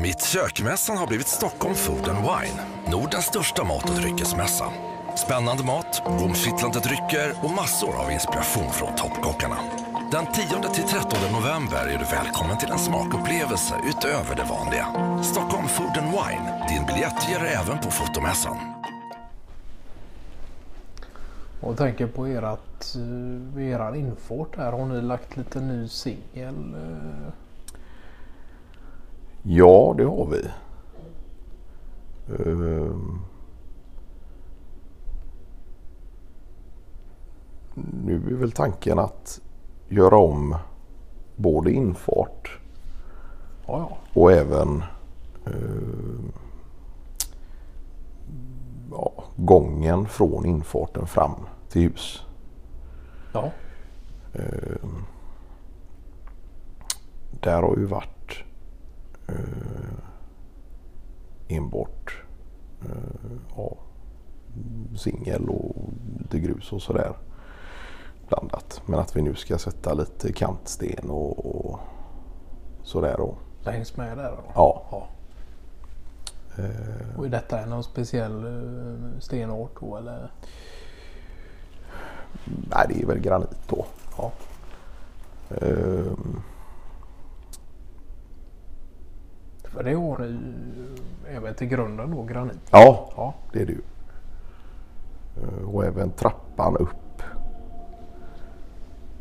Mitt kökmässan har blivit Stockholm Food and Wine, Nordens största mat och dryckesmässa. Spännande mat, omkittlande drycker och massor av inspiration från toppkockarna. Den 10-13 november är du välkommen till en smakupplevelse utöver det vanliga. Stockholm Food and Wine, din biljett ger även på fotomässan. Och tänker på erat, eh, eran infart här. Har ni lagt lite ny singel? Eh? Ja, det har vi. Ehm. Nu är väl tanken att göra om både infart och även ehm, ja, gången från infarten fram till hus. ja. Ehm, där har ju varit enbart eh, ja, singel och lite grus och sådär blandat. Men att vi nu ska sätta lite kantsten och, och sådär. Och, Längs med där då? ja. ja. Eh, Och är detta någon speciell eh, stenart då eller? nej, det är väl granit då. Ja. Ehm, För det ni även till grunden då, granit. ja, Ja. det är det ju. Eh, Och även trappan upp.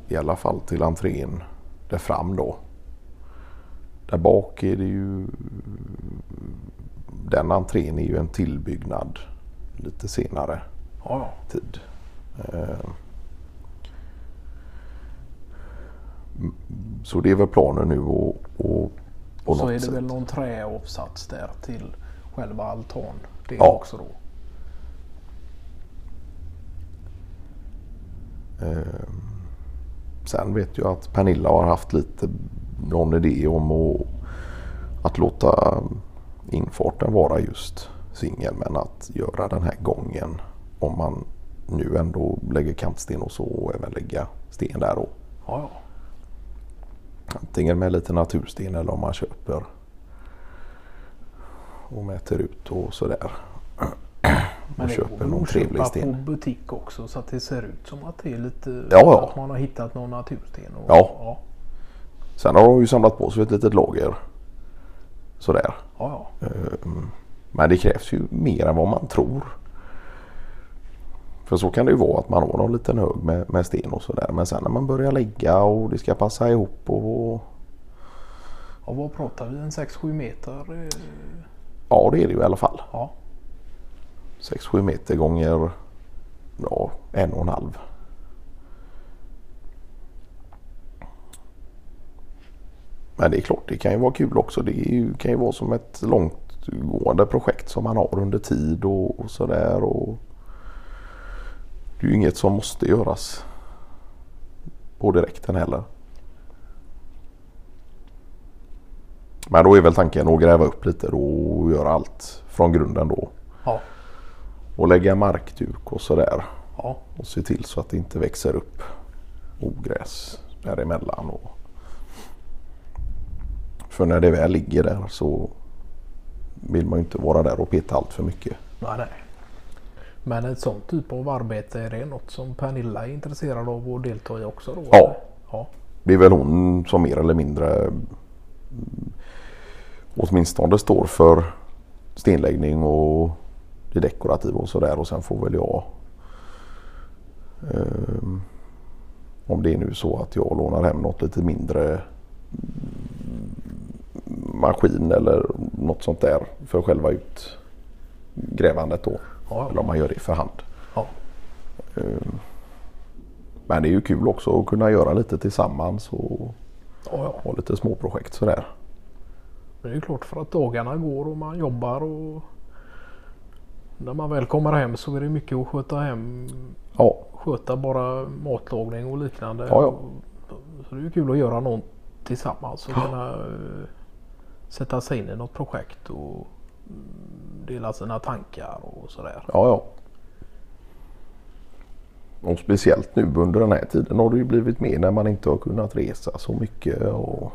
I alla fall till entrén där fram då. Där bak är det ju... Den entrén är ju en tillbyggnad lite senare Ja, tid. Eh, Så det är väl planen nu och på Och så är det sätt. väl någon träavsats där till själva altan. Det Ja. också då. Eh, Sen vet jag att Pernilla har haft lite någon idé om att, att låta infarten vara just singel men att göra den här gången om man nu ändå lägger kantsten och så och även lägga sten där då. Ja, ja. Antingen med lite natursten eller om man köper och mäter ut och sådär. Men och köper någon trevlig köpa på sten. butik också så att det ser ut som att det är lite... Ja, ja. Att man har hittat någon natursten. Och, Ja. Ja, Sen har de ju samlat på sig ett litet lager. Sådär. ja. ja. Ehm, Men det krävs ju mer än vad man tror. För så kan det ju vara att man har någon liten hög med, med sten och sådär. Men sen när man börjar lägga och det ska passa ihop och ja vad pratar vi? En 6-7 meter? eh, ja det är det ju i alla fall. Ja. 6-7 meter gånger ja, en och en halv. Men det är klart det kan ju vara kul också. Det ju, kan ju vara som ett långtgående projekt som man har under tid och, och sådär. Och det är ju inget som måste göras på direkten heller. Men då är väl tanken att gräva upp lite då och göra allt från grunden då. Ja. Och lägga markduk och sådär. Ja. Och se till så att det inte växer upp ogräs däremellan. Och... För när det väl ligger där så vill man ju inte vara där och peta allt för mycket. Nej, nej. Men ett sånt typ av arbete, är det något som Pernilla är intresserad av att delta i också då? Ja. Ja. Det är väl hon som mer eller mindre mm, åtminstone står för stenläggning och det dekorativa och sådär och sen får väl jag ehm, om det är nu så att jag lånar hem något lite mindre mm, maskin eller något sånt där för själva utgrävandet då. Ja, Eller om man gör det för hand. ja. Ehm, Men det är ju kul också att kunna göra lite tillsammans och ja, ha lite småprojekt sådär. Det är ju klart för att dagarna går och man jobbar och när man väl kommer hem så är det mycket att sköta hem. Ja, Sköta bara matlagning och liknande. Ja. Så det är ju kul att göra något tillsammans och kunna eh, sätta sig in i något projekt och dela sina tankar och sådär. ja, ja. Och speciellt nu under den här tiden har det ju blivit mer när man inte har kunnat resa så mycket och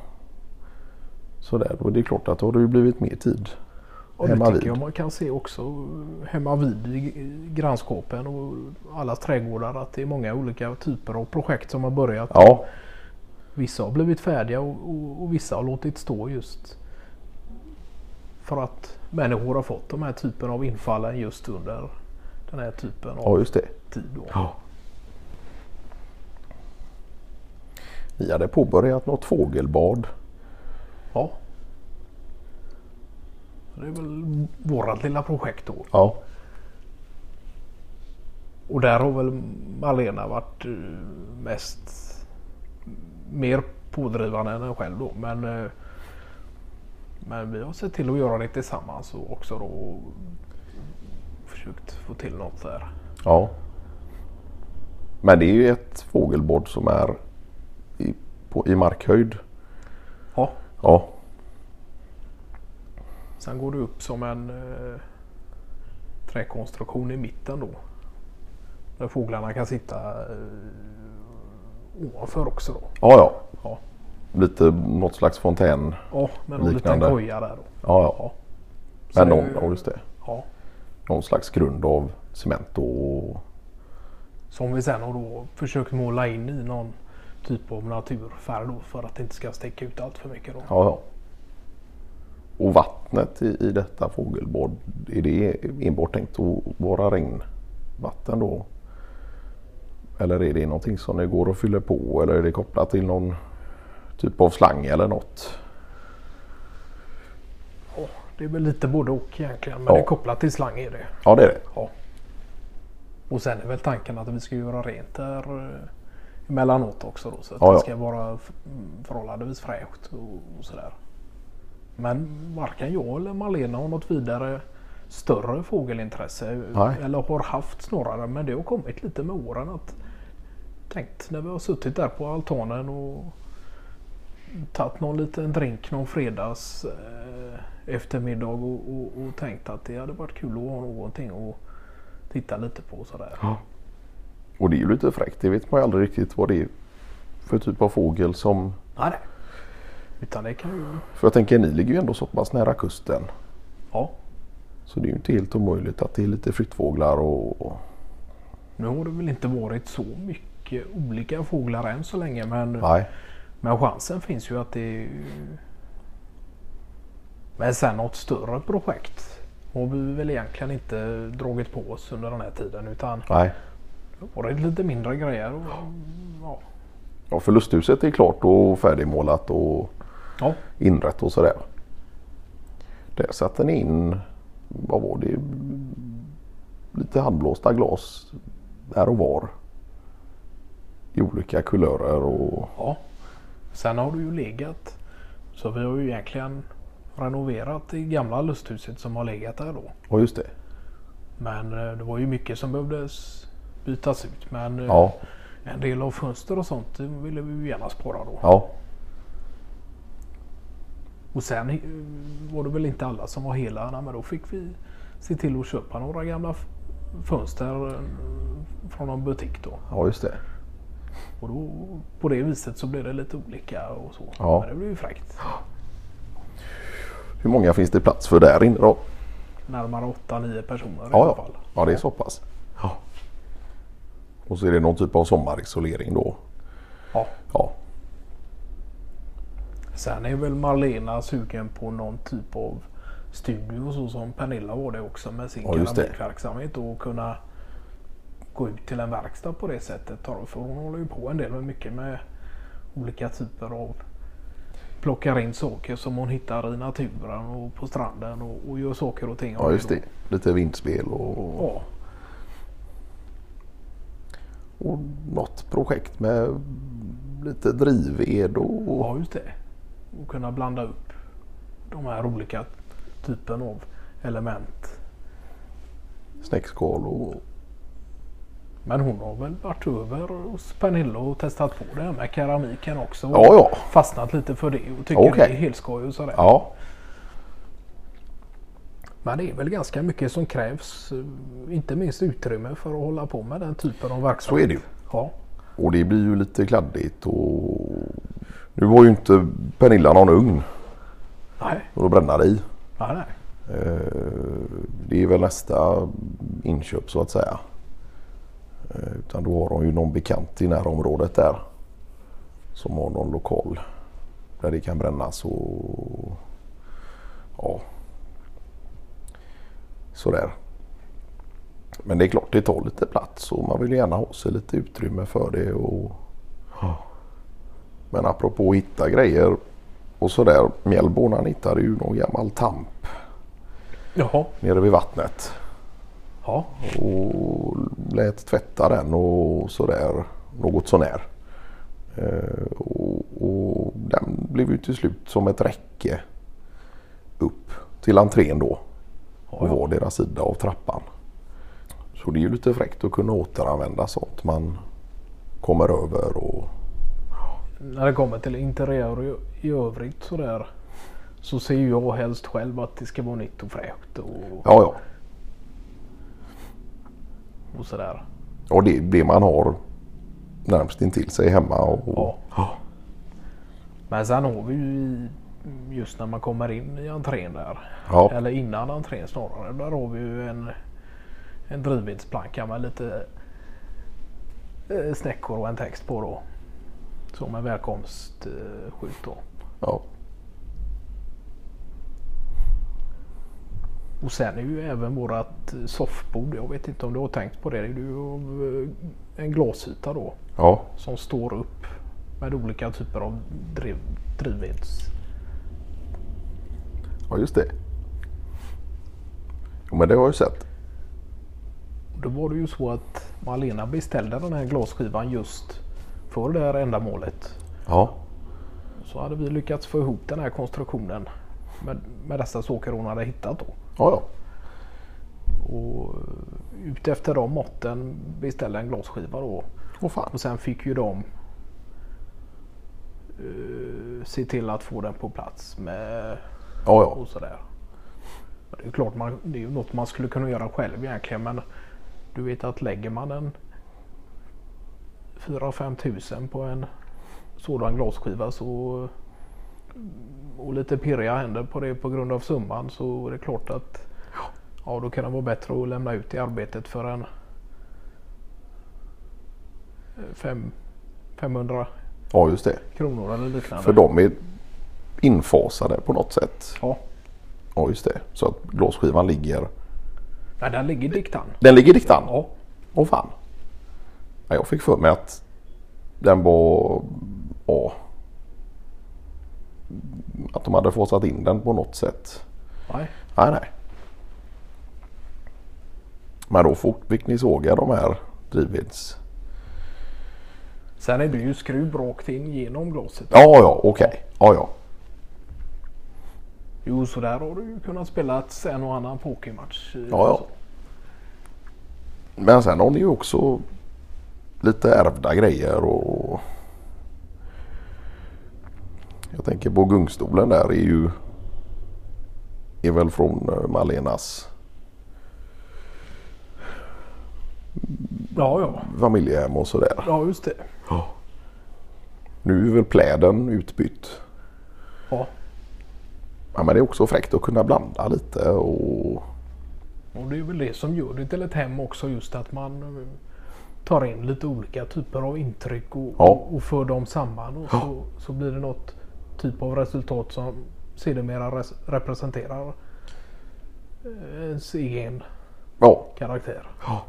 sådär. Och det är klart att då har det ju blivit mer tid Och det hemma tycker vid. jag man kan se också hemma vid i grannskapen och allas trädgårdar att det är många olika typer av projekt som har börjat. Ja, Vissa har blivit färdiga och, och, och vissa har låtit stå just för att människor har fått de här typen av infallen just under den här typen ja av just det. tid. Då. Ja. Vi hade påbörjat något fågelbad. Ja. Det är väl vårat lilla projekt då. Ja, Och där har väl Malena varit eh, mest mer pådrivande än en själv då. Men, eh, men vi har sett till att göra det tillsammans och också då försökt få till något där. ja. Men det är ju ett fågelbad som är i, på, i markhöjd. Ja. Ja, Sen går det upp som en eh, träkonstruktion i mitten då. Där fåglarna kan sitta eh, ovanför också då. ja, ja. Ja, Lite något slags fontän. ja med någon liten Liknande. koja där då. Ja, ja. Ja. Men någon, ja, just det. Ja. någon slags grund av cement och Som vi sen har då försökt måla in i någon typ av naturfärg då för att det inte ska sticka ut allt för mycket då. ja, ja. Och vattnet i, i detta fågelbad, är det enbart tänkt att vara regnvatten då? Eller är det någonting som det går att fylla på eller är det kopplat till någon typ av slang eller något? Ja, det är väl lite både och egentligen men Ja. det är kopplat till slang är det. Ja det är det. Ja. Och sen är väl tanken att vi ska göra rent där eh, emellanåt också då så att Ja, det ska vara förhållandevis fräscht och, och sådär. Men varken jag eller Malena har något vidare större fågelintresse. Nej. Eller har haft snarare. Men det har kommit lite med åren. att Tänkt när vi har suttit där på altanen och tagit någon liten drink någon fredags eh, eftermiddag och, och, och tänkt att det hade varit kul att ha någonting att titta lite på sådär. Och det är ju lite fräckt. Det vet man ju aldrig riktigt vad det är för typ av fågel som... Nej. Utan det kan ju... För jag tänker ni ligger ju ändå så pass nära kusten. Ja. Så det är ju inte helt omöjligt att det är lite flyttfåglar och... och Nu har det väl inte varit så mycket olika fåglar än så länge. Men, nej. Men chansen finns ju att det... Men sen något större projekt har vi väl egentligen inte dragit på oss under den här tiden. Utan Nej. det har varit lite mindre grejer. Och, ja. Ja, för lusthuset är klart och färdigmålat och Ja. inrett och sådär. Där satte ni in, vad var det, lite handblåsta glas där och var. I olika kulörer och Ja. Sen har du ju legat. Så vi har ju egentligen renoverat det gamla lusthuset som har legat där då. ja just det. Men eh, det var ju mycket som behövdes bytas ut. Men eh, Ja, en del av fönster och sånt ville vi ju gärna spara då. ja, Och sen eh, var det väl inte alla som var hela. Men då fick vi se till att köpa några gamla fönster från någon butik då. ja just det. Och då, på det viset så blev det lite olika och så. Ja. Men det blev ju fräckt. Hur många finns det plats för där inne då? Närmare 8-9 personer i Ja, alla ja. fall. ja det är så pass. Ja. Och så är det någon typ av sommarisolering då. Ja. Ja, Sen är väl Marlena sugen på någon typ av studio så som Pernilla var det också med sin Ja, keramikverksamhet och kunna gå ut till en verkstad på det sättet. För hon håller ju på en del med mycket med olika typer av plockar in saker som hon hittar i naturen och på stranden och, och gör saker och ting. ja just det. Lite vindspel och, Ja, och något projekt med lite drivved och ja, just det. Och kunna blanda upp de här olika typen av element. snäckskal och Men hon har väl varit över hos Pernilla och testat på det här med keramiken också. Ja, ja. Fastnat lite för det och tycker Okej. det är helt skoj och sådär. Ja, Men det är väl ganska mycket som krävs. Inte minst utrymme för att hålla på med den typen av verksamhet. så är det ju. Ja, Och det blir ju lite kladdigt och nu var ju inte Pernilla någon ugn. Nej, och då bränna i. nej, nej. Eh, Det är väl nästa inköp så att säga. Eh, Utan då har de ju någon bekant i närområdet där. Som har någon lokal där det kan brännas och ja. Sådär. Men det är klart det tar lite plats och man vill gärna ha sig lite utrymme för det. Och... Men apropå att hitta grejer och sådär. Mjällborn han hittade ju någon gammal tamp Jaha, nere vid vattnet. Ja. Och lät tvätta den och sådär något sånär. Eh, och, och den blev ju till slut som ett räcke upp till entrén då. På ja. vardera sida av trappan. Så det är ju lite fräckt att kunna återanvända sånt man kommer över och När det kommer till interiör i- övrigt sådär. Så ser jag helst själv att det ska vara nytt och fräscht och, ja ja. Och sådär. Och det, det man har närmst intill sig hemma. Och, Ja. Men sen har vi ju just när man kommer in i entrén där. Ja. Eller innan entrén snarare. Där har vi ju en, en drivvedsplanka med lite eh, snäckor och en text på då. Som en välkomstskylt då. ja. Och sen är ju även vårat soffbord. Jag vet inte om du har tänkt på det. Det är ju eh, en glasyta då. ja. Som står upp med olika typer av driv, drivveds. Ja, just det. Jo, men det har jag ju sett. Då var det ju så att Malena beställde den här glasskivan just för det här ändamålet. Ja. Så hade vi lyckats få ihop den här konstruktionen med, med dessa saker hon hade hittat då. Ja, ja. Och utefter de måtten beställde en glasskiva då. Åh fan. Och sen fick ju de eh, se till att få den på plats med Ja, ja. och sådär. Det är klart man, det är ju något man skulle kunna göra själv egentligen men du vet att lägger man en 4-5 tusen på en sådan glasskiva så och lite pirriga händer på det på grund av summan så är det klart att ja, då kan det vara bättre att lämna ut i arbetet för en fem, 500 Ja, just det. kronor eller liknande. För de är infasade på något sätt. Ja, Ja, just det. Så att glasskivan ligger... Nej, den ligger diktan. Den ligger i diktan? Ja. Åh fan. Ja, jag fick för mig att den var... Ja. Att de hade fasat in den på något sätt. Nej. Nej, nej. Men då fick ni såga de här drivveds... Sen är det ju skruv rakt in genom glaset. Ja, ja, okej. Ja, ja. Jo, så där har du ju kunnat spela en och annan pokermatch. Ja, ja. Men sen har ni ju också lite ärvda grejer och jag tänker på gungstolen där är ju är väl från eh, Malenas Ja, ja. familjehem och sådär. Ja, just det. Nu är väl pläden utbytt. Ja. Ja, men det är också fräckt att kunna blanda lite och Och det är väl det som gör det till ett hem också. Just att man eh, tar in lite olika typer av intryck och, Ja. och, och för dem samman. Och så, så blir det något typ av resultat som sedermera res- representerar eh, ens egen ja. karaktär. Ja.